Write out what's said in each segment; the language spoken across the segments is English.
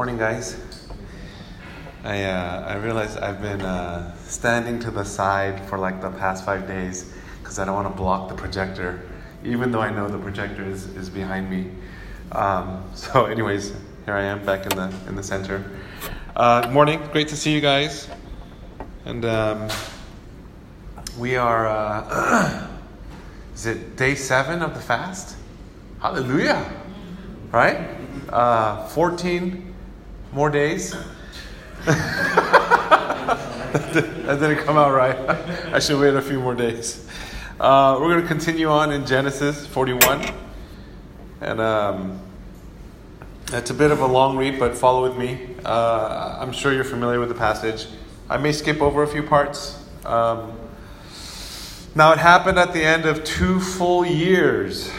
Morning, guys. I uh, I realized I've been uh, standing to the side for like the past five days because I don't want to block the projector, even though I know the projector is, is behind me. Um, so, anyways, here I am back in the in the center. Uh, morning, great to see you guys, and um, we are. Uh, is it day seven of the fast? Hallelujah! Right? Uh, 14 more days. that didn't come out right. I should wait a few more days. Uh, we're going to continue on in Genesis 41. And um, it's a bit of a long read, but follow with me. Uh, I'm sure you're familiar with the passage. I may skip over a few parts. Um, now, it happened at the end of two full years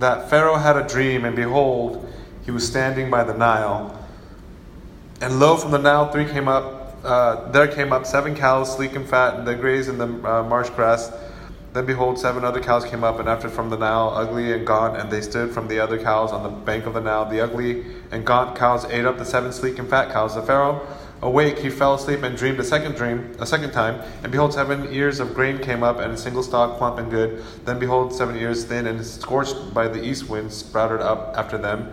that Pharaoh had a dream, and behold, he was standing by the Nile. And lo, from the Nile three came up. Uh, there came up seven cows, sleek and fat, and they grazed in the uh, marsh grass. Then behold, seven other cows came up, and after from the Nile, ugly and gaunt, and they stood from the other cows on the bank of the Nile. The ugly and gaunt cows ate up the seven sleek and fat cows. The Pharaoh awake, he fell asleep and dreamed a second dream, a second time. And behold, seven ears of grain came up, and a single stalk, plump and good. Then behold, seven ears thin and scorched by the east wind sprouted up after them.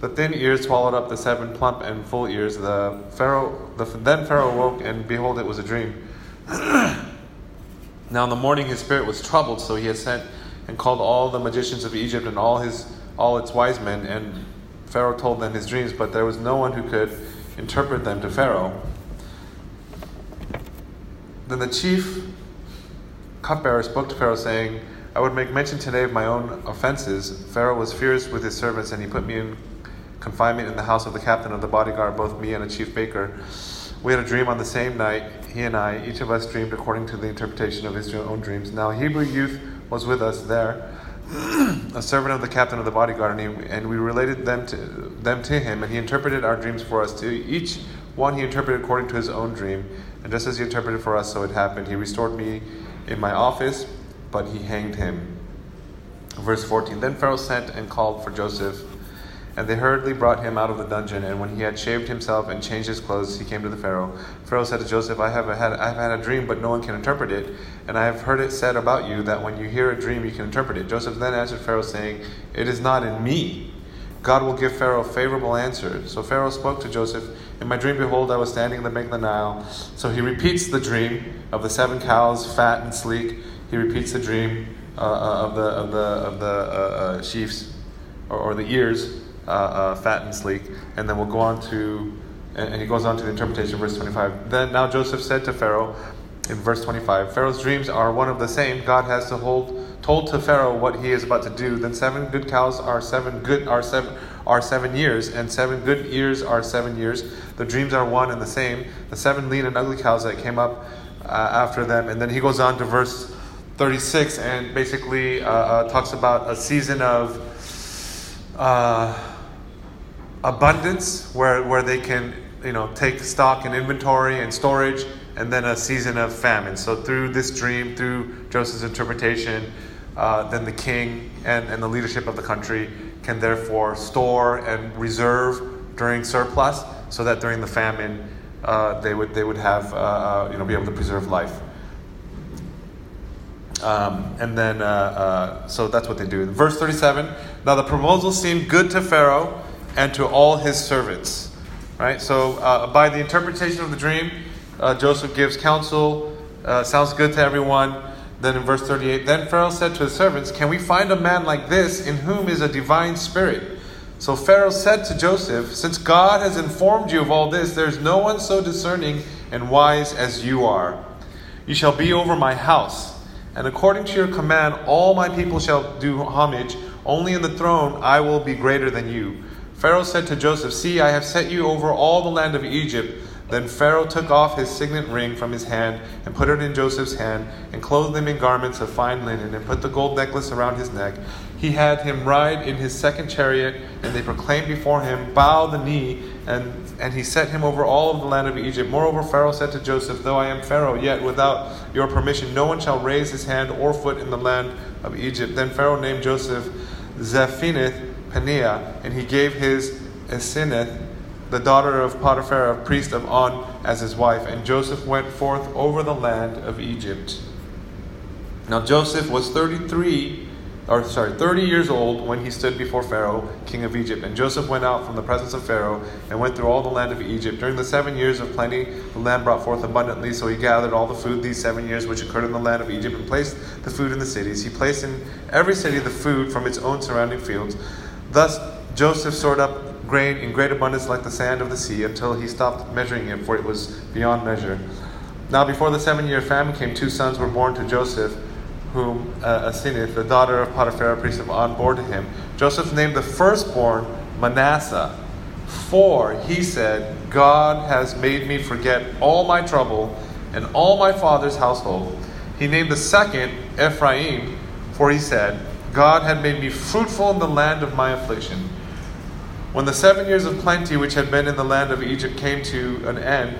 The thin ears swallowed up the seven plump and full ears. The Pharaoh, the, then Pharaoh awoke, and behold, it was a dream. now in the morning his spirit was troubled, so he had sent and called all the magicians of Egypt and all his all its wise men. And Pharaoh told them his dreams, but there was no one who could interpret them to Pharaoh. Then the chief cupbearer spoke to Pharaoh, saying, I would make mention today of my own offenses. Pharaoh was fierce with his servants, and he put me in confinement in the house of the captain of the bodyguard, both me and a chief baker. We had a dream on the same night, he and I. Each of us dreamed according to the interpretation of his own dreams. Now, Hebrew youth was with us there, a servant of the captain of the bodyguard, and, he, and we related them to, them to him, and he interpreted our dreams for us. To each one he interpreted according to his own dream, and just as he interpreted for us, so it happened. He restored me in my office, but he hanged him. Verse 14 Then Pharaoh sent and called for Joseph and they hurriedly brought him out of the dungeon. And when he had shaved himself and changed his clothes, he came to the Pharaoh. Pharaoh said to Joseph, I have, had, I have had a dream, but no one can interpret it. And I have heard it said about you that when you hear a dream, you can interpret it. Joseph then answered Pharaoh, saying, It is not in me. God will give Pharaoh a favorable answer. So Pharaoh spoke to Joseph, In my dream, behold, I was standing in the bank of the Nile. So he repeats the dream of the seven cows, fat and sleek. He repeats the dream uh, uh of the, of the, of the uh, uh, sheaves, or, or the ears uh, uh, fat and sleek. And then we'll go on to, and, and he goes on to the interpretation, of verse 25. Then now Joseph said to Pharaoh, in verse 25, Pharaoh's dreams are one of the same. God has to hold told to Pharaoh what he is about to do. Then seven good cows are seven good are seven are seven years, and seven good ears are seven years. The dreams are one and the same. The seven lean and ugly cows that came up uh, after them, and then he goes on to verse 36 and basically uh, uh, talks about a season of uh, abundance where, where they can you know take stock and inventory and storage and then a season of famine. So through this dream through joseph's interpretation uh, then the king and, and the leadership of the country can therefore store and reserve during surplus so that during the famine uh, they would they would have uh, uh you know be able to preserve life. Um, and then uh, uh, so that's what they do. Verse 37 now the proposal seemed good to pharaoh and to all his servants. Right? So, uh, by the interpretation of the dream, uh, Joseph gives counsel. Uh, sounds good to everyone. Then in verse 38, then Pharaoh said to his servants, Can we find a man like this in whom is a divine spirit? So Pharaoh said to Joseph, Since God has informed you of all this, there is no one so discerning and wise as you are. You shall be over my house, and according to your command, all my people shall do homage. Only in the throne I will be greater than you. Pharaoh said to Joseph, See, I have set you over all the land of Egypt. Then Pharaoh took off his signet ring from his hand and put it in Joseph's hand, and clothed him in garments of fine linen, and put the gold necklace around his neck. He had him ride in his second chariot, and they proclaimed before him, Bow the knee, and, and he set him over all of the land of Egypt. Moreover, Pharaoh said to Joseph, Though I am Pharaoh, yet without your permission no one shall raise his hand or foot in the land of Egypt. Then Pharaoh named Joseph Zaphenath And he gave his Asenath the daughter of Potiphar, a priest of On, as his wife. And Joseph went forth over the land of Egypt. Now Joseph was 33 or sorry, 30 years old when he stood before Pharaoh, king of Egypt. And Joseph went out from the presence of Pharaoh and went through all the land of Egypt. During the seven years of plenty, the land brought forth abundantly. So he gathered all the food these seven years which occurred in the land of Egypt and placed the food in the cities. He placed in every city the food from its own surrounding fields. Thus Joseph stored up grain in great abundance like the sand of the sea until he stopped measuring it, for it was beyond measure. Now, before the seven year famine came, two sons were born to Joseph whom uh, Asenath, the daughter of Potiphar, priest of On, bore to him. Joseph named the firstborn Manasseh, for he said, God has made me forget all my trouble and all my father's household. He named the second Ephraim, for he said, God had made me fruitful in the land of my affliction. When the seven years of plenty which had been in the land of Egypt came to an end,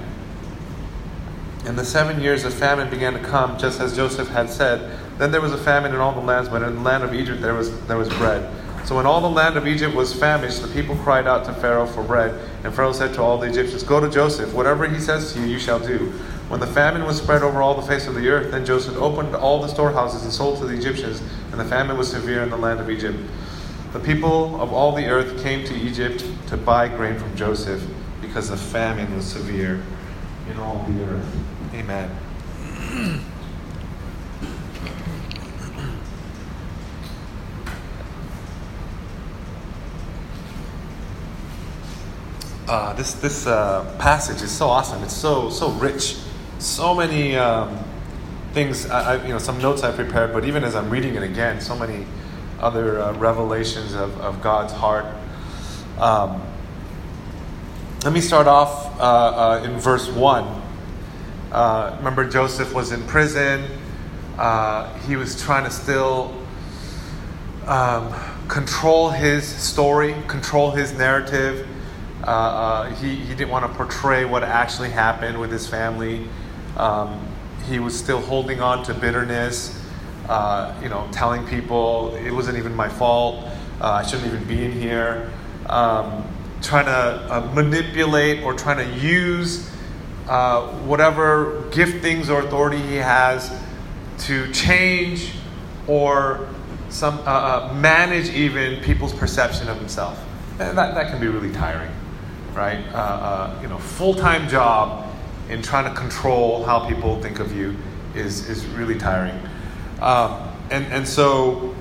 and the seven years of famine began to come, just as Joseph had said, then there was a famine in all the lands, but in the land of Egypt there was, there was bread. So when all the land of Egypt was famished, the people cried out to Pharaoh for bread. And Pharaoh said to all the Egyptians, Go to Joseph, whatever he says to you, you shall do. When the famine was spread over all the face of the earth, then Joseph opened all the storehouses and sold to the Egyptians, and the famine was severe in the land of Egypt. The people of all the earth came to Egypt to buy grain from Joseph, because the famine was severe in all the earth. Amen. uh, this this uh, passage is so awesome. It's so so rich. So many um, things. I, I, you know some notes I prepared, but even as I'm reading it again, so many other uh, revelations of, of God's heart. Um, let me start off uh, uh, in verse one. Uh, remember, Joseph was in prison. he was trying to still. Um, control his story, control his narrative, uh, uh, he, he didn't want to portray what actually happened with his family. Um, he was still holding on to bitterness, uh, you know, telling people it wasn't even my fault, uh, I shouldn't even be in here. Um, trying to uh, manipulate or trying to use uh, whatever giftings or authority he has to change or some manage even people's perception of himself. And that, that can be really tiring right? Uh, uh, you know, full-time job in trying to control how people think of you is, is really tiring. Um, and, and so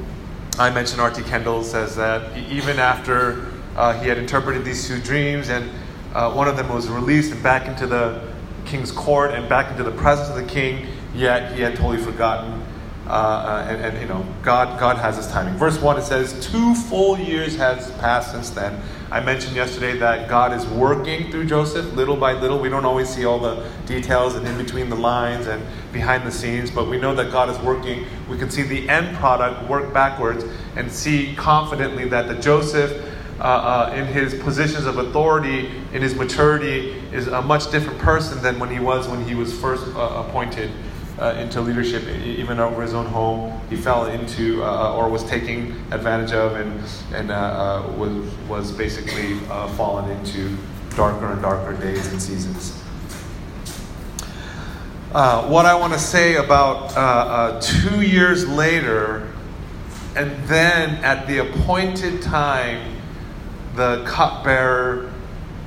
I mentioned R.T. Kendall says that even after uh, he had interpreted these two dreams and uh, one of them was released and back into the king's court and back into the presence of the king, yet he had totally forgotten uh, uh, and, and, you know, God, God has His timing. Verse one, it says, two full years has passed since then. I mentioned yesterday that God is working through Joseph little by little. We don't always see all the details and in between the lines and behind the scenes, but we know that God is working. We can see the end product work backwards and see confidently that the Joseph uh, uh, in his positions of authority, in his maturity, is a much different person than when he was when he was first uh, appointed uh, into leadership, even over his own home. He fell into uh, or was taken advantage of and, and uh, uh was, was basically uh, fallen into darker and darker days and seasons. Uh, what I want to say about two years later, and then at the appointed time, the cupbearer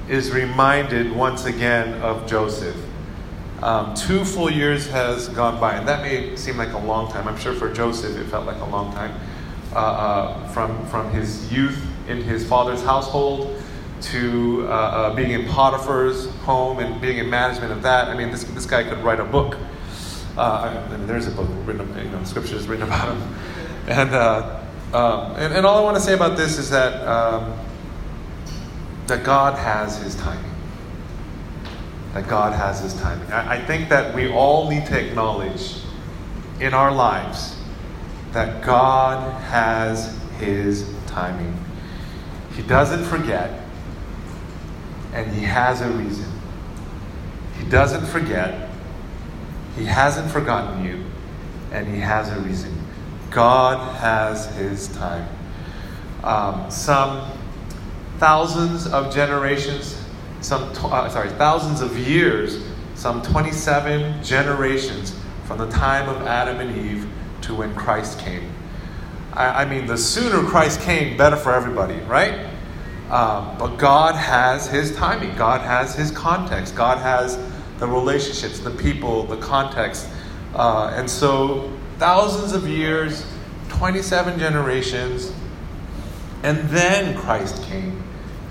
is reminded once again of Joseph. Um, two full years has gone by, and that may seem like a long time. I'm sure for Joseph it felt like a long time. Uh, uh, from, from his youth in his father's household to uh, uh being in Potiphar's home and being in management of that. I mean, this, this guy could write a book. Uh, I mean, there's a book written, you know, scriptures written about him. And, uh, um, and, and, all I want to say about this is that, um, that God has his timing that God has His timing. I, I think that we all need to acknowledge in our lives that God has His timing. He doesn't forget, and He has a reason. He doesn't forget, He hasn't forgotten you, and He has a reason. God has His time. Um, some thousands of generations some uh, sorry, thousands of years, some 27 generations from the time of Adam and Eve to when Christ came. I, I mean, the sooner Christ came, better for everybody, right? Um, but God has His timing. God has His context. God has the relationships, the people, the context. Uh, and so, thousands of years, 27 generations, and then Christ came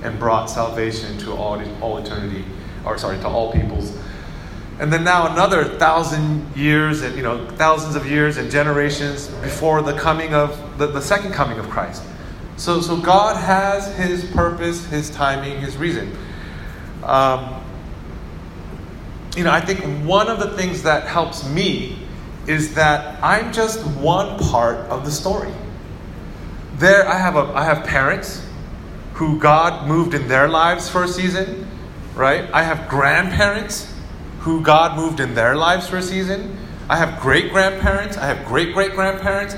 and brought salvation to all, all eternity, or sorry, to all peoples. And then now another thousand years and you know thousands of years and generations before the coming of the, the second coming of Christ. So, so God has His purpose, His timing, His reason. Um, you know, I think one of the things that helps me is that I'm just one part of the story. There, I have a, I have parents who God moved in their lives for a season, right? I have grandparents who God moved in their lives for a season. I have great grandparents. I have great great grandparents.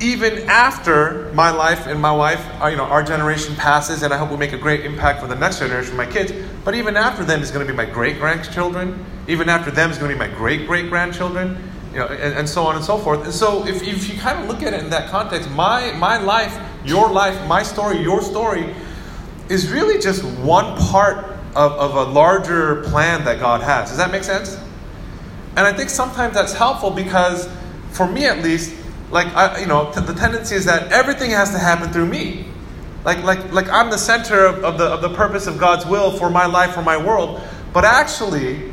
Even after my life and my wife, uh, you know, our generation passes, and I hope we make a great impact for the next generation, my kids. But even after them is going to be my great grandchildren. Even after them is going to be my great great grandchildren, you know, and, and so on and so forth. And so, if, if you kind of look at it in that context, my my life, your life, my story, your story, is really just one part of, of a larger plan that God has. Does that make sense? And I think sometimes that's helpful because, for me at least, like I, you know, t- the tendency is that everything has to happen through me. Like, like, like I'm the center of, of, the, of the purpose of God's will for my life, for my world. But actually,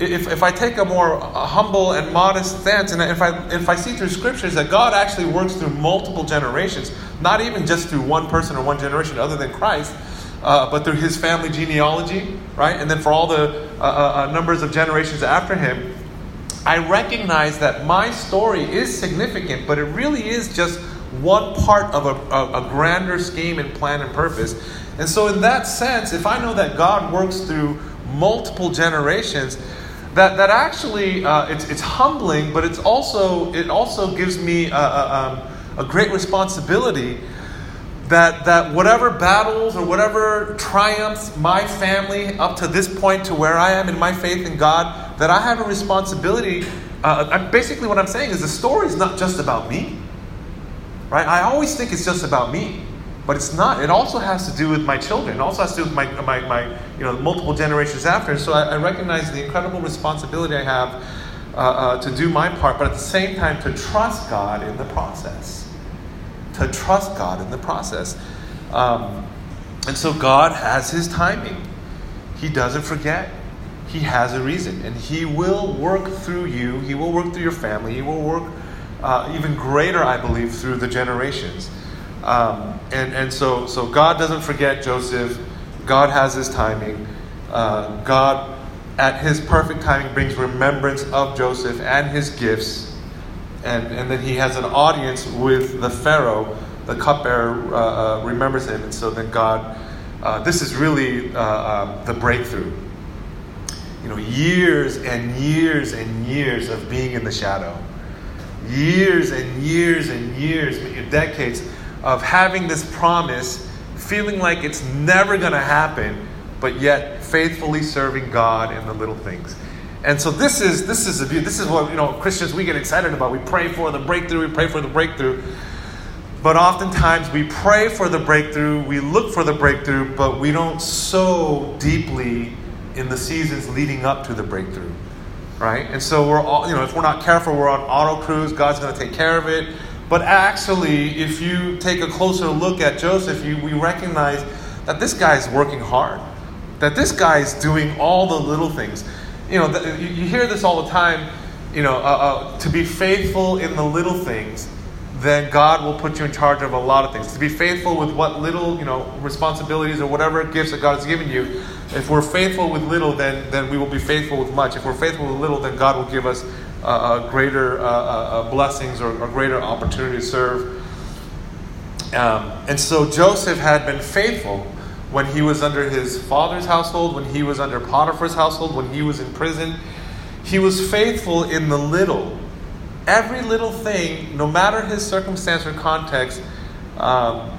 if, if I take a more a humble and modest stance, and if I, if I see through scriptures that God actually works through multiple generations, not even just through one person or one generation other than Christ, uh, but through his family genealogy, right? And then for all the uh, uh, uh, numbers of generations after him, I recognize that my story is significant, but it really is just one part of a, a, a grander scheme and plan and purpose. And so, in that sense, if I know that God works through multiple generations, that, that actually uh, it's, it's humbling, but it's also it also gives me a, a, um, a great responsibility that, that whatever battles or whatever triumphs my family up to this point to where I am in my faith in God, that I have a responsibility. Uh, basically, what I'm saying is the story is not just about me. Right? I always think it's just about me, but it's not. It also has to do with my children. It also has to do with my, my, my you know, multiple generations after. So I, I recognize the incredible responsibility I have uh, uh, to do my part, but at the same time to trust God in the process to trust God in the process. Um, and so God has his timing. He doesn't forget. He has a reason. And he will work through you, he will work through your family, he will work uh, even greater, I believe, through the generations. Um, and and so, so God doesn't forget Joseph. God has his timing. Uh, God, at his perfect timing, brings remembrance of Joseph and his gifts and, and then he has an audience with the Pharaoh. The cupbearer uh, uh, remembers him, and so then God, uh, this is really uh, um, the breakthrough. You know, years and years and years of being in the shadow, years and years and years, decades of having this promise, feeling like it's never going to happen, but yet faithfully serving God in the little things. And so this is this is a, this is what you know Christians we get excited about. We pray for the breakthrough. We pray for the breakthrough. But oftentimes we pray for the breakthrough, we look for the breakthrough, but we don't sow deeply in the seasons leading up to the breakthrough. Right? And so we're all, you know, if we're not careful, we're on auto cruise, God's going to take care of it. But actually, if you take a closer look at Joseph, you, we recognize that this guy is working hard, that this guy is doing all the little things you know, the, you, hear this all the time, you know, uh, uh, to be faithful in the little things, then God will put you in charge of a lot of things. To be faithful with what little, you know, responsibilities or whatever gifts that God has given you. If we're faithful with little, then, then we will be faithful with much. If we're faithful with little, then God will give us greater blessings or, or, greater opportunity to serve. Um, and so Joseph had been faithful when he was under his father's household, when he was under Potiphar's household, when he was in prison. He was faithful in the little. Every little thing, no matter his circumstance or context, um,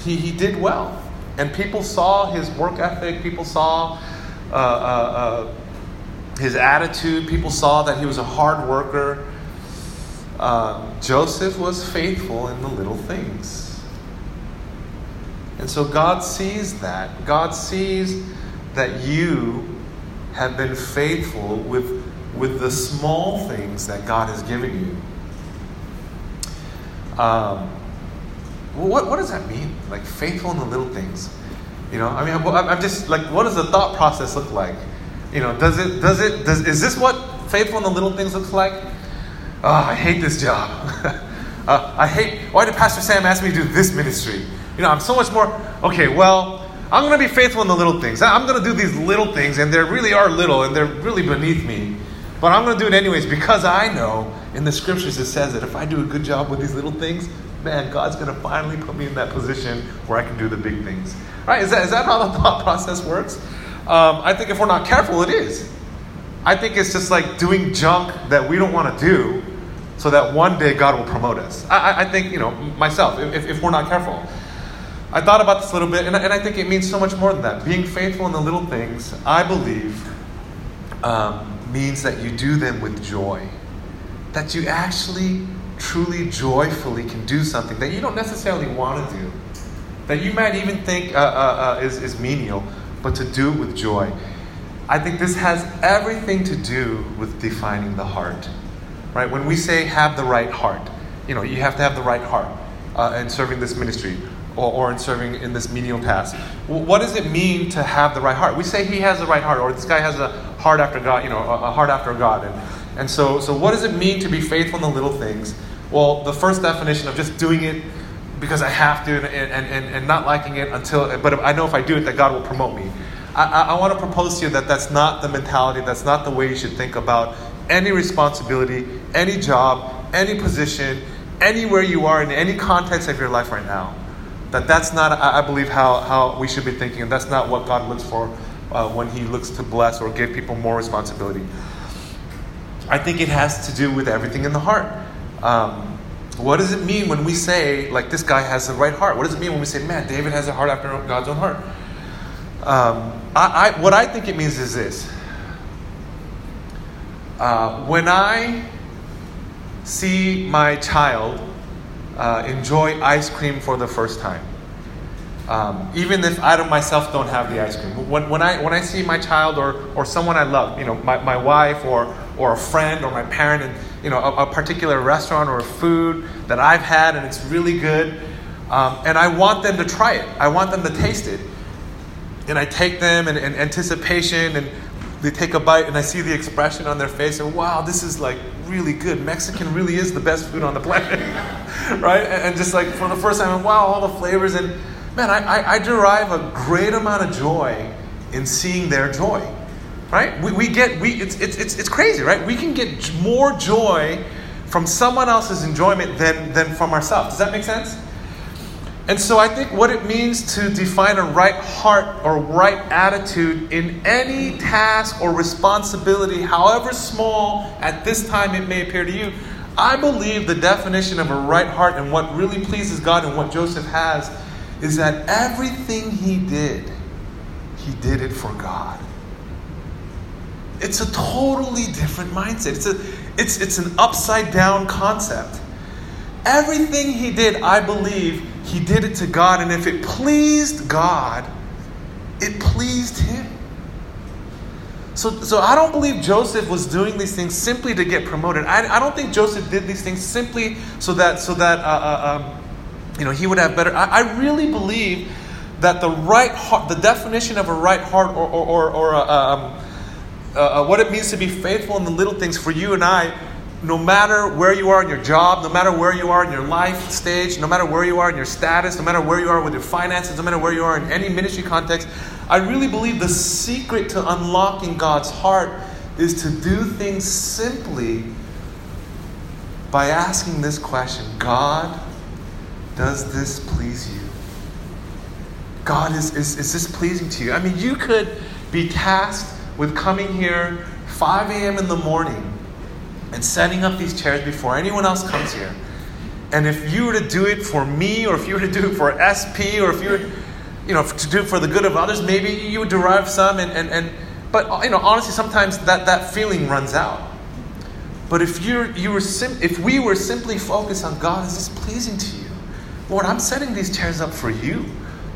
he, he did well. And people saw his work ethic, people saw uh, uh, uh, his attitude, people saw that he was a hard worker. Uh, Joseph was faithful in the little things. And so God sees that. God sees that you have been faithful with, with the small things that God has given you. Um, what, what does that mean? Like faithful in the little things. You know, I mean, I'm, I'm just like, what does the thought process look like? You know, does it, does it, does, is this what faithful in the little things looks like? Oh, I hate this job. uh, I hate, why did Pastor Sam ask me to do this ministry? You know, I'm so much more, okay, well, I'm going to be faithful in the little things. I'm going to do these little things, and they really are little, and they're really beneath me. But I'm going to do it anyways because I know in the scriptures it says that if I do a good job with these little things, man, God's going to finally put me in that position where I can do the big things. Right? Is that, is that how the thought process works? Um, I think if we're not careful, it is. I think it's just like doing junk that we don't want to do so that one day God will promote us. I, I think, you know, myself, if, if we're not careful. I thought about this a little bit, and, and I think it means so much more than that. Being faithful in the little things, I believe, um, means that you do them with joy. That you actually truly joyfully can do something that you don't necessarily want to do, that you might even think uh, uh, uh, is, is menial, but to do it with joy. I think this has everything to do with defining the heart. Right? When we say have the right heart, you know, you have to have the right heart uh, in serving this ministry or, or in serving in this menial task. Well, what does it mean to have the right heart? We say he has the right heart, or this guy has a heart after God, you know, a, heart after God. And, and so, so, what does it mean to be faithful in the little things? Well, the first definition of just doing it because I have to and, and, and, and not liking it until, but I know if I do it that God will promote me. I, I, I want to propose to you that that's not the mentality, that's not the way you should think about any responsibility, any job, any position, anywhere you are in any context of your life right now. That that's not, I believe, how, how we should be thinking, and that's not what God looks for uh, when He looks to bless or give people more responsibility. I think it has to do with everything in the heart. Um, what does it mean when we say, like, this guy has the right heart? What does it mean when we say, man, David has a heart after God's own heart? Um, I, I, what I think it means is this. Uh, when I see my child uh, enjoy ice cream for the first time, um, even if I don't, myself don't have the ice cream, when, when, I, when I see my child or, or someone I love, you know, my, my wife or, or a friend or my parent, and you know, a, a particular restaurant or food that I've had and it's really good. Um, and I want them to try it. I want them to taste it. And I take them in, in anticipation and they take a bite and I see the expression on their face and wow, this is like really good. Mexican really is the best food on the planet. right? And, and, just like for the first time, wow, all the flavors. And man, I, I, I derive a great amount of joy in seeing their joy right? We, we get, we, it's, it's, it's, it's crazy, right? We can get more joy from someone else's enjoyment than, than from ourselves. Does that make sense? And so I think what it means to define a right heart or right attitude in any task or responsibility, however small at this time it may appear to you, I believe the definition of a right heart and what really pleases God and what Joseph has is that everything he did, he did it for God. It's a totally different mindset. It's, a, it's, it's an upside down concept. Everything he did, I believe, he did it to God. And if it pleased God, it pleased him. So, so I don't believe Joseph was doing these things simply to get promoted. I, I don't think Joseph did these things simply so that, so that uh, uh, um, you know, he would have better. I, I, really believe that the right heart, the definition of a right heart or, or, or, or uh, um, uh, uh, what it means to be faithful in the little things for you and I, no matter where you are in your job, no matter where you are in your life stage, no matter where you are in your status, no matter where you are with your finances, no matter where you are in any ministry context, I really believe the secret to unlocking God's heart is to do things simply by asking this question God, does this please you? God, is, is, is this pleasing to you? I mean, you could be tasked with coming here 5 a.m. in the morning and setting up these chairs before anyone else comes here. And if you were to do it for me, or if you were to do it for SP, or if you were, you know, to do it for the good of others, maybe you would derive some, and, and, and but you know, honestly, sometimes that, that feeling runs out. But if you're you were sim- if we were simply focused on God, is this pleasing to you? Lord, I'm setting these chairs up for you.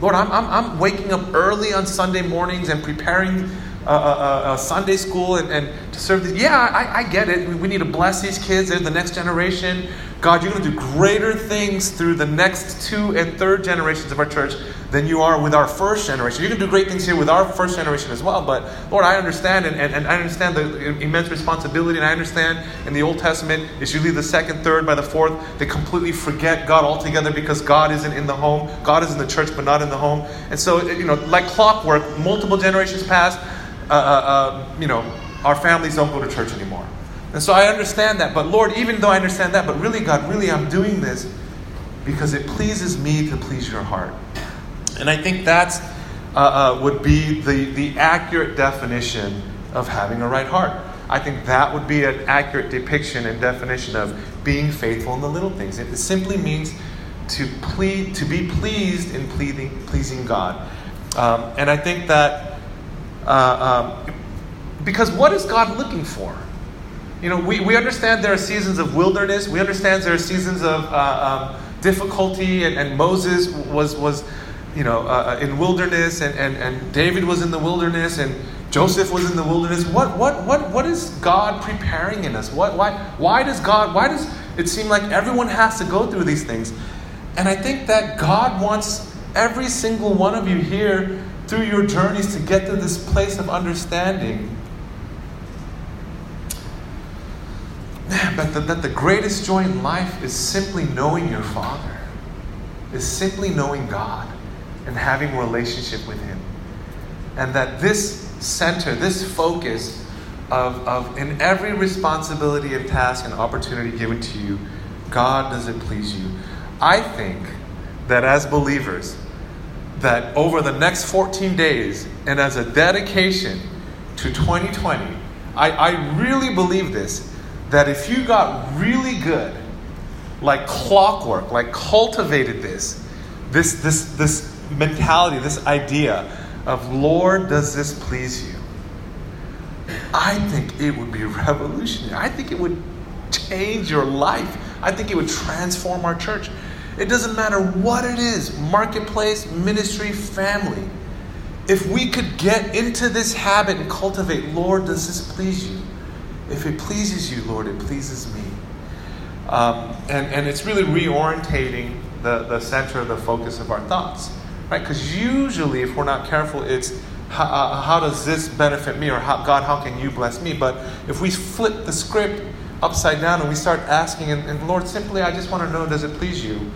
Lord, I'm, I'm, I'm waking up early on Sunday mornings and preparing uh, uh, uh, Sunday school and, and to serve. The, yeah, I, I get it. We need to bless these kids. They're the next generation. God, you're going to do greater things through the next two and third generations of our church than you are with our first generation. You can do great things here with our first generation as well. But Lord, I understand and, and, and I understand the immense responsibility, and I understand in the Old Testament is usually the second, third by the fourth, they completely forget God altogether because God isn't in the home. God is in the church, but not in the home. And so, you know, like clockwork, multiple generations pass. Uh, uh, uh, you know, our families don't go to church anymore. And so I understand that. But Lord, even though I understand that, but really, God, really, I'm doing this because it pleases me to please your heart. And I think that's uh, uh, would be the, the accurate definition of having a right heart. I think that would be an accurate depiction and definition of being faithful in the little things. It simply means to plead, to be pleased in pleasing, pleasing God. Um, and I think that uh, um, because what is God looking for? You know, we, we understand there are seasons of wilderness. We understand there are seasons of uh, um, difficulty, and, and, Moses was, was you know, uh, uh, in wilderness, and, and, and David was in the wilderness, and Joseph was in the wilderness. What, what, what, what is God preparing in us? What, why, why does God, why does it seem like everyone has to go through these things? And I think that God wants every single one of you here through your journeys to get to this place of understanding But the, that the greatest joy in life is simply knowing your Father, is simply knowing God and having a relationship with Him. And that this center, this focus of, of in every responsibility and task and opportunity given to you, God does it please you. I think that as believers, that over the next 14 days and as a dedication to 2020, I, I really believe this that if you got really good, like clockwork, like cultivated this, this, this, this mentality, this idea of, Lord, does this please you? I think it would be revolutionary. I think it would change your life. I think it would transform our church. It doesn't matter what it is marketplace, ministry, family. If we could get into this habit and cultivate, Lord, does this please you? If it pleases you, Lord, it pleases me. Um, and, and it's really reorientating the, the center, the focus of our thoughts, right? Because usually, if we're not careful, it's how, uh, how does this benefit me, or how, God, how can you bless me? But if we flip the script upside down and we start asking, and, and Lord, simply, I just want to know, does it please you?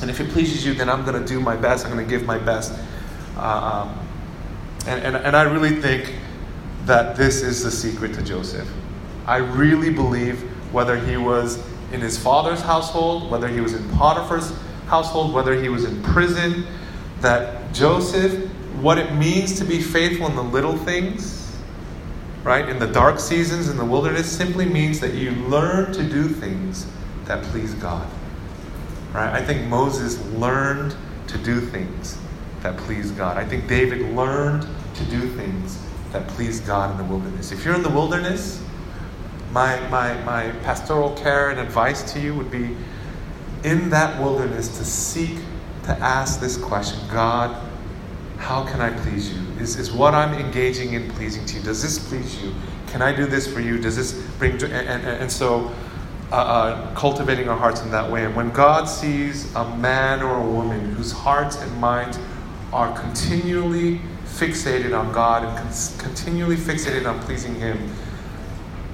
And if it pleases you, then I'm going to do my best. I'm going to give my best. Uh, um, and, and, and I really think that this is the secret to Joseph. I really believe whether he was in his father's household, whether he was in Potiphar's household, whether he was in prison, that Joseph, what it means to be faithful in the little things, right, in the dark seasons in the wilderness, simply means that you learn to do things that please God. Right? I think Moses learned to do things that please God. I think David learned to do things that please God in the wilderness. If you're in the wilderness, my, my, my pastoral care and advice to you would be in that wilderness to seek to ask this question God, how can I please you? Is, is what I'm engaging in pleasing to you? Does this please you? Can I do this for you? Does this bring joy? And, and, and so, uh, uh, cultivating our hearts in that way. And when God sees a man or a woman whose hearts and minds are continually fixated on God and con- continually fixated on pleasing Him,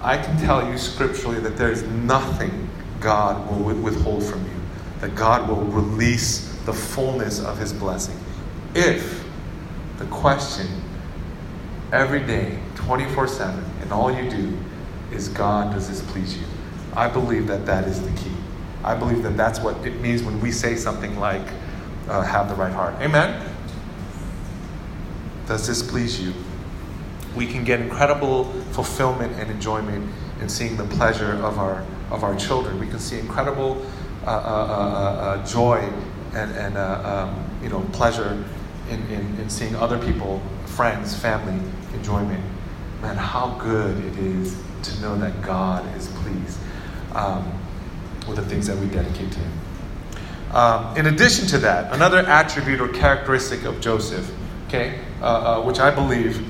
I can tell you scripturally that there is nothing God will withhold from you, that God will release the fullness of His blessing. If the question every day, 24 7, and all you do is, God, does this please you? I believe that that is the key. I believe that that's what it means when we say something like, uh, have the right heart. Amen? Does this please you? We can get incredible fulfillment and enjoyment in seeing the pleasure of our, of our children. We can see incredible uh, uh, uh, uh joy and, and uh, um, you know, pleasure in, in, in seeing other people, friends, family, enjoyment. Man, how good it is to know that God is pleased um, with the things that we dedicate to Him. Um, in addition to that, another attribute or characteristic of Joseph, okay, uh, uh, which I believe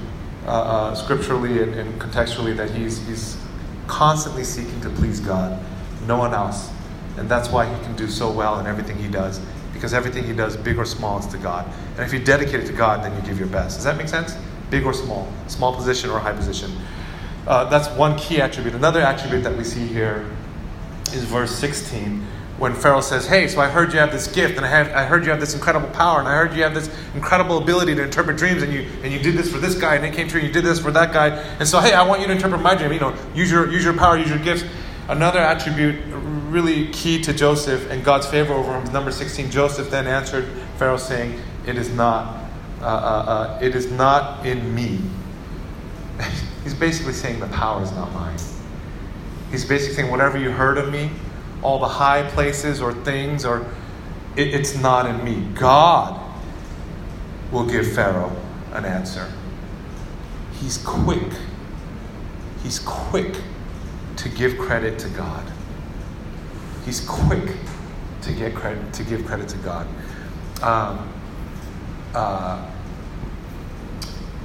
uh, uh scripturally and, and, contextually that he's, he's constantly seeking to please God, no one else. And that's why he can do so well in everything he does, because everything he does, big or small, is to God. And if you dedicate it to God, then you give your best. Does that make sense? Big or small, small position or high position. Uh, that's one key attribute. Another attribute that we see here is verse 16 when Pharaoh says, Hey, so I heard you have this gift, and I, have, I heard you have this incredible power, and I heard you have this incredible ability to interpret dreams, and you, and you did this for this guy, and it came true, and you did this for that guy. And so, hey, I want you to interpret my dream. You know, use your, use your power, use your gifts. Another attribute really key to Joseph and God's favor over him is number 16. Joseph then answered Pharaoh, saying, It is not, uh, uh, uh, it is not in me. He's basically saying the power is not mine. He's basically saying, Whatever you heard of me, all the high places or things, or it, it's not in me. God will give Pharaoh an answer. He's quick. He's quick to give credit to God. He's quick to get credit to give credit to God. Um, uh,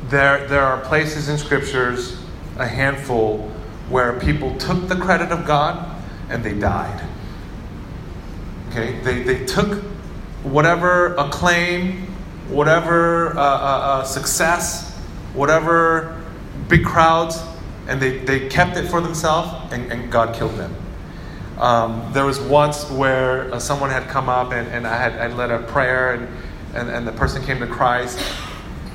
there, there are places in scriptures, a handful, where people took the credit of God and they died. Okay, they, they took whatever acclaim, whatever uh, uh, uh, success, whatever big crowds, and they, they kept it for themselves, and, and God killed them. Um, there was once where uh, someone had come up and, and I had I led a prayer and, and, and the person came to Christ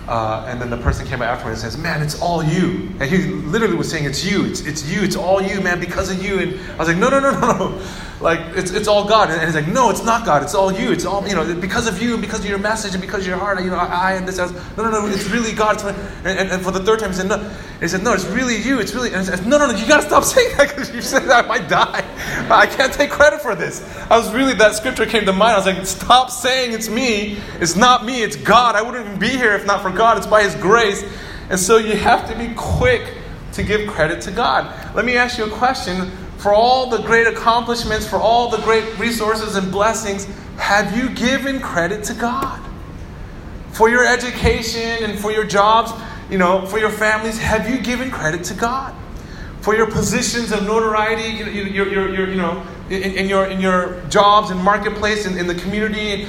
uh, and then the person came after me and says, Man, it's all you. And he literally was saying, It's you, it's, it's you, it's all you, man, because of you. And I was like, No, no, no, no, no. Like, it's, it's all God. And, he's like, No, it's not God, it's all you. It's all, you know, because of you and because of your message and because of your heart, you know, I, and this, I was, no, no, no, it's really God. And, and, and, for the third time, he said, No. He said, No, it's really you, it's really, and I said, No, no, no, you gotta stop saying that because you said that I might die. I can't take credit for this. I was really, that scripture came to mind. I was like, Stop saying it's me. It's not me, it's God. I wouldn't even be here if not for God. It's by His grace. And so you have to be quick to give credit to God. Let me ask you a question. For all the great accomplishments, for all the great resources and blessings, have you given credit to God? For your education and for your jobs, you know, for your families, have you given credit to God? For your positions of notoriety, you, you, you, you, you know, in, in, your, in your jobs and marketplace and in the community,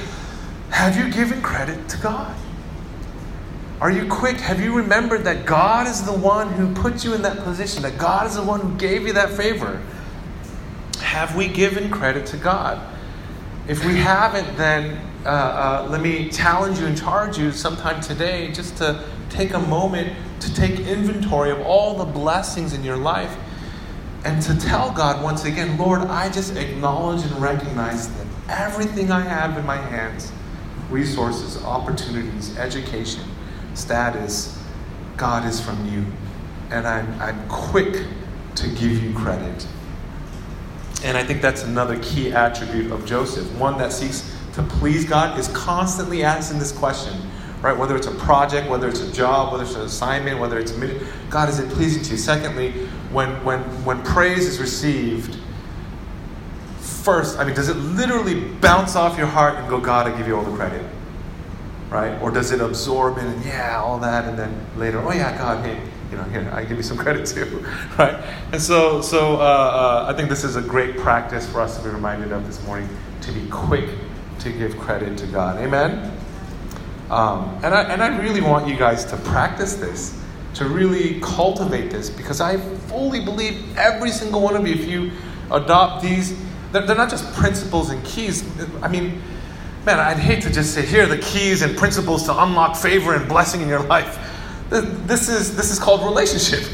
have you given credit to God? Are you quick? Have you remembered that God is the one who put you in that position, that God is the one who gave you that favor? Have we given credit to God? If we haven't, then uh, uh, let me challenge you and charge you sometime today just to take a moment to take inventory of all the blessings in your life and to tell God once again, Lord, I just acknowledge and recognize that everything I have in my hands resources, opportunities, education status, God is from you. And I'm, I'm quick to give you credit. And I think that's another key attribute of Joseph. One that seeks to please God is constantly asking this question, right? Whether it's a project, whether it's a job, whether it's an assignment, whether it's a God, is it pleasing to you? Secondly, when, when, when praise is received, first, I mean, does it literally bounce off your heart and go, God, I give you all the credit? Right? Or does it absorb it and yeah, all that, and then later, oh yeah, God, hey, you know, here I give you some credit too, right? And so, so uh, uh, I think this is a great practice for us to be reminded of this morning to be quick to give credit to God. Amen. Um, and I and I really want you guys to practice this, to really cultivate this, because I fully believe every single one of you, if you adopt these, they're, they're not just principles and keys. I mean Man, I'd hate to just say, here are the keys and principles to unlock favor and blessing in your life. This is, this is called relationship.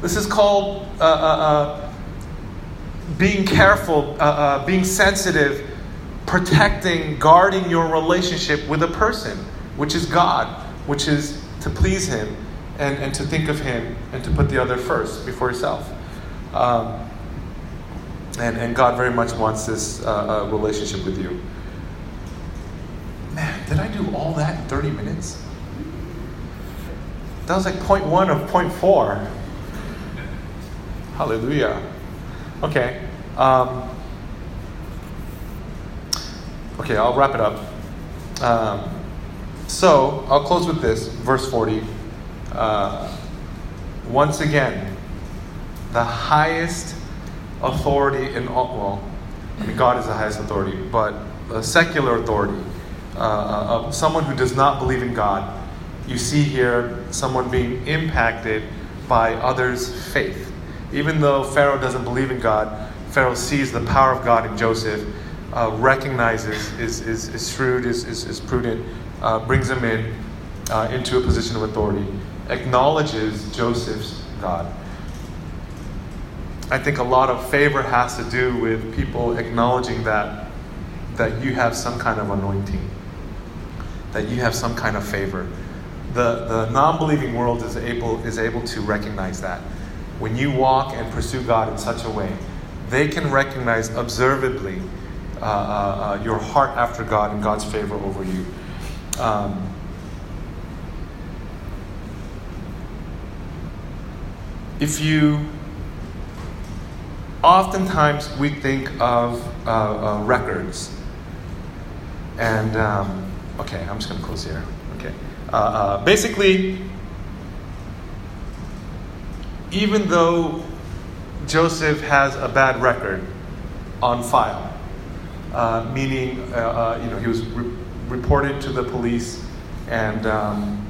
This is called uh, uh, uh, being careful, uh, uh, being sensitive, protecting, guarding your relationship with a person, which is God, which is to please Him and, and to think of Him and to put the other first before yourself. Um, and, and God very much wants this relationship with you did I do all that in 30 minutes? That was like point one of point four. Hallelujah. Okay. Um, okay, I'll wrap it up. Um, so, I'll close with this, verse 40. Uh, once again, the highest authority in all, well, I mean, God is the highest authority, but a secular authority, uh, uh, someone who does not believe in God, you see here someone being impacted by others' faith. Even though Pharaoh doesn't believe in God, Pharaoh sees the power of God in Joseph, uh, recognizes, is, is, is shrewd, is, is, is prudent, uh, brings him in uh, into a position of authority, acknowledges Joseph's God. I think a lot of favor has to do with people acknowledging that that you have some kind of anointing, that you have some kind of favor. The, the non believing world is able, is able to recognize that. When you walk and pursue God in such a way, they can recognize observably uh, uh, uh, your heart after God and God's favor over you. Um, if you oftentimes we think of uh, uh, records. And, um, okay, I'm just going to close here. Okay. Uh, uh, basically, even though Joseph has a bad record on file, uh, meaning, uh, you know, he was re- reported to the police and, um,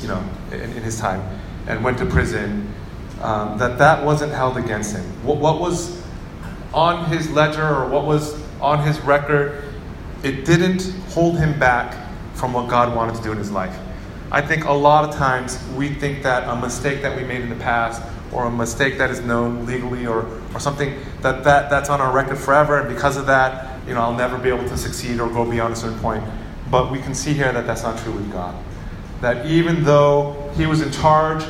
you know, in, in his time, and went to prison um, that that wasn't held against him. What, what was on his ledger or what was on his record, it didn't hold him back from what God wanted to do in his life. I think a lot of times we think that a mistake that we made in the past or a mistake that is known legally or, or something that, that that's on our record forever. And because of that you know i'll never be able to succeed or go beyond a certain point. But we can see here that that's not true with god. That even though he was in charge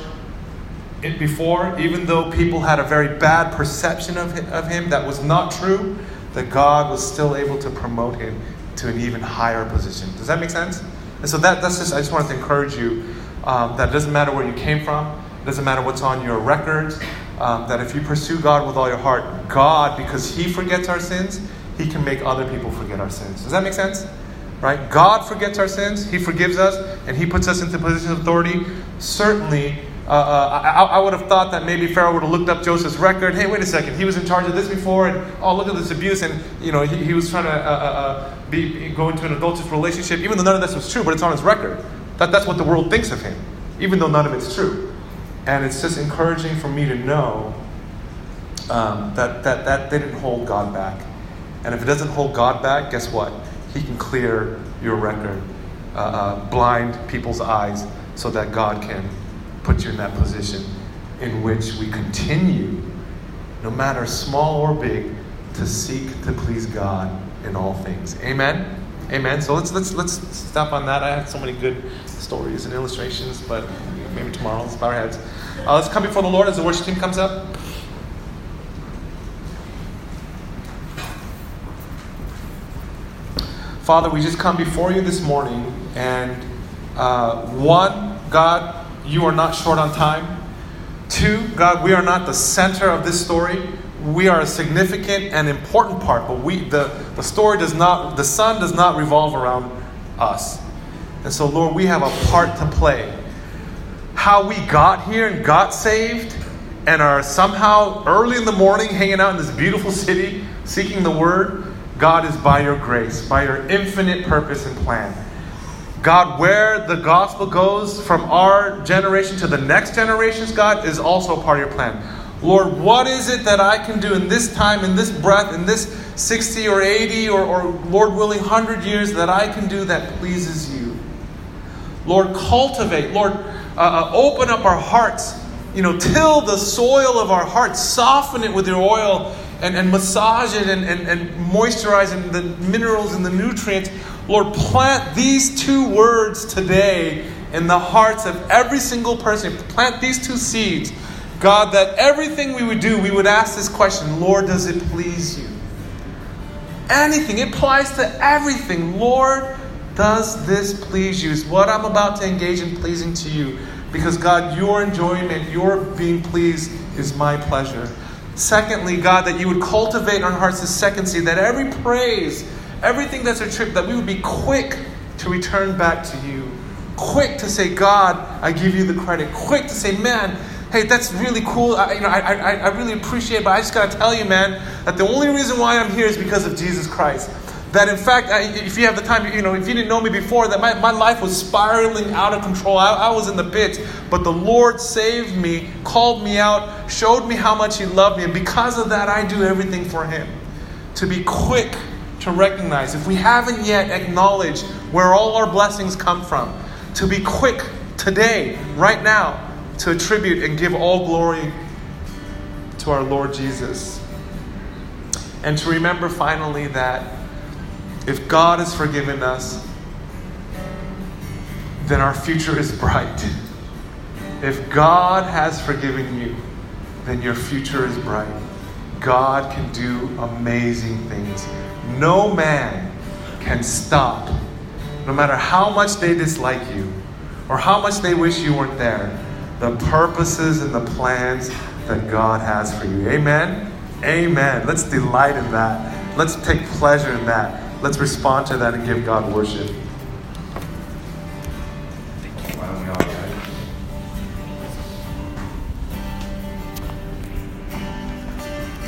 it before, even though people had a very bad perception of of him that was not true, that God was still able to promote him to an even higher position. Does that make sense? And so that, that's just, I just wanted to encourage you um, that it doesn't matter where you came from, it doesn't matter what's on your records, um, that if you pursue God with all your heart, God, because He forgets our sins, He can make other people forget our sins. Does that make sense? Right? God forgets our sins, He forgives us, and He puts us into positions of authority. Certainly, uh, uh, I, I, would have thought that maybe Pharaoh would have looked up Joseph's record. Hey, wait a second, he was in charge of this before, and oh, look at this abuse, and you know he, he was trying to uh, uh, uh, be, go into an adulterous relationship, even though none of this was true, but it's on his record. That, that's what the world thinks of him, even though none of it's true. And it's just encouraging for me to know um, that, that that didn't hold God back. And if it doesn't hold God back, guess what? He can clear your record, uh, blind people's eyes, so that God can put you in that position in which we continue, no matter small or big, to seek to please God in all things. Amen. Amen. So let's let's let's stop on that. I have so many good stories and illustrations, but maybe tomorrow. Let's bow our heads. Uh, let's come before the Lord as the worship team comes up. Father, we just come before you this morning, and uh, one, God, you are not short on time. Two, God, we are not the center of this story. We are a significant and important part, but we the, the story does not, the sun does not revolve around us. And so, Lord, we have a part to play. How we got here and got saved and are somehow early in the morning hanging out in this beautiful city seeking the word, God is by your grace, by your infinite purpose and plan. God, where the gospel goes from our generation to the next generations, God, is also part of your plan. Lord, what is it that I can do in this time, in this breath, in this 60 or 80 or, or Lord willing, 100 years that I can do that pleases you? Lord, cultivate. Lord, uh, uh, open up our hearts. You know, till the soil of our hearts, soften it with your oil and, and massage it and, and, and moisturize it, the minerals and the nutrients. Lord, plant these two words today in the hearts of every single person. Plant these two seeds. God, that everything we would do, we would ask this question Lord, does it please you? Anything. It applies to everything. Lord, Does this please you? Is what I'm about to engage in pleasing to you? Because God, your enjoyment, your being pleased is my pleasure. Secondly, God, that you would cultivate in our hearts the second seed, that every praise, everything that's a trip, that we would be quick to return back to you. Quick to say, God, I give you the credit. Quick to say, man, hey, that's really cool. I, you know, I, I, I really appreciate it, but I just got to tell you, man, that the only reason why I'm here is because of Jesus Christ. That in fact, if you have the time, you know, if you didn't know me before, that my, my life was spiraling out of control. I, I was in the pits, but the Lord saved me, called me out, showed me how much He loved me, and because of that, I do everything for Him. To be quick to recognize, if we haven't yet acknowledged where all our blessings come from, to be quick today, right now, to attribute and give all glory to our Lord Jesus. And to remember finally that if God has forgiven us, then our future is bright. If God has forgiven you, then your future is bright. God can do amazing things. No man can stop, no matter how much they dislike you or how much they wish you weren't there the purposes and the plans that God has for you. Amen? Amen. Let's delight in that. Let's take pleasure in that. Let's respond to that and give God worship.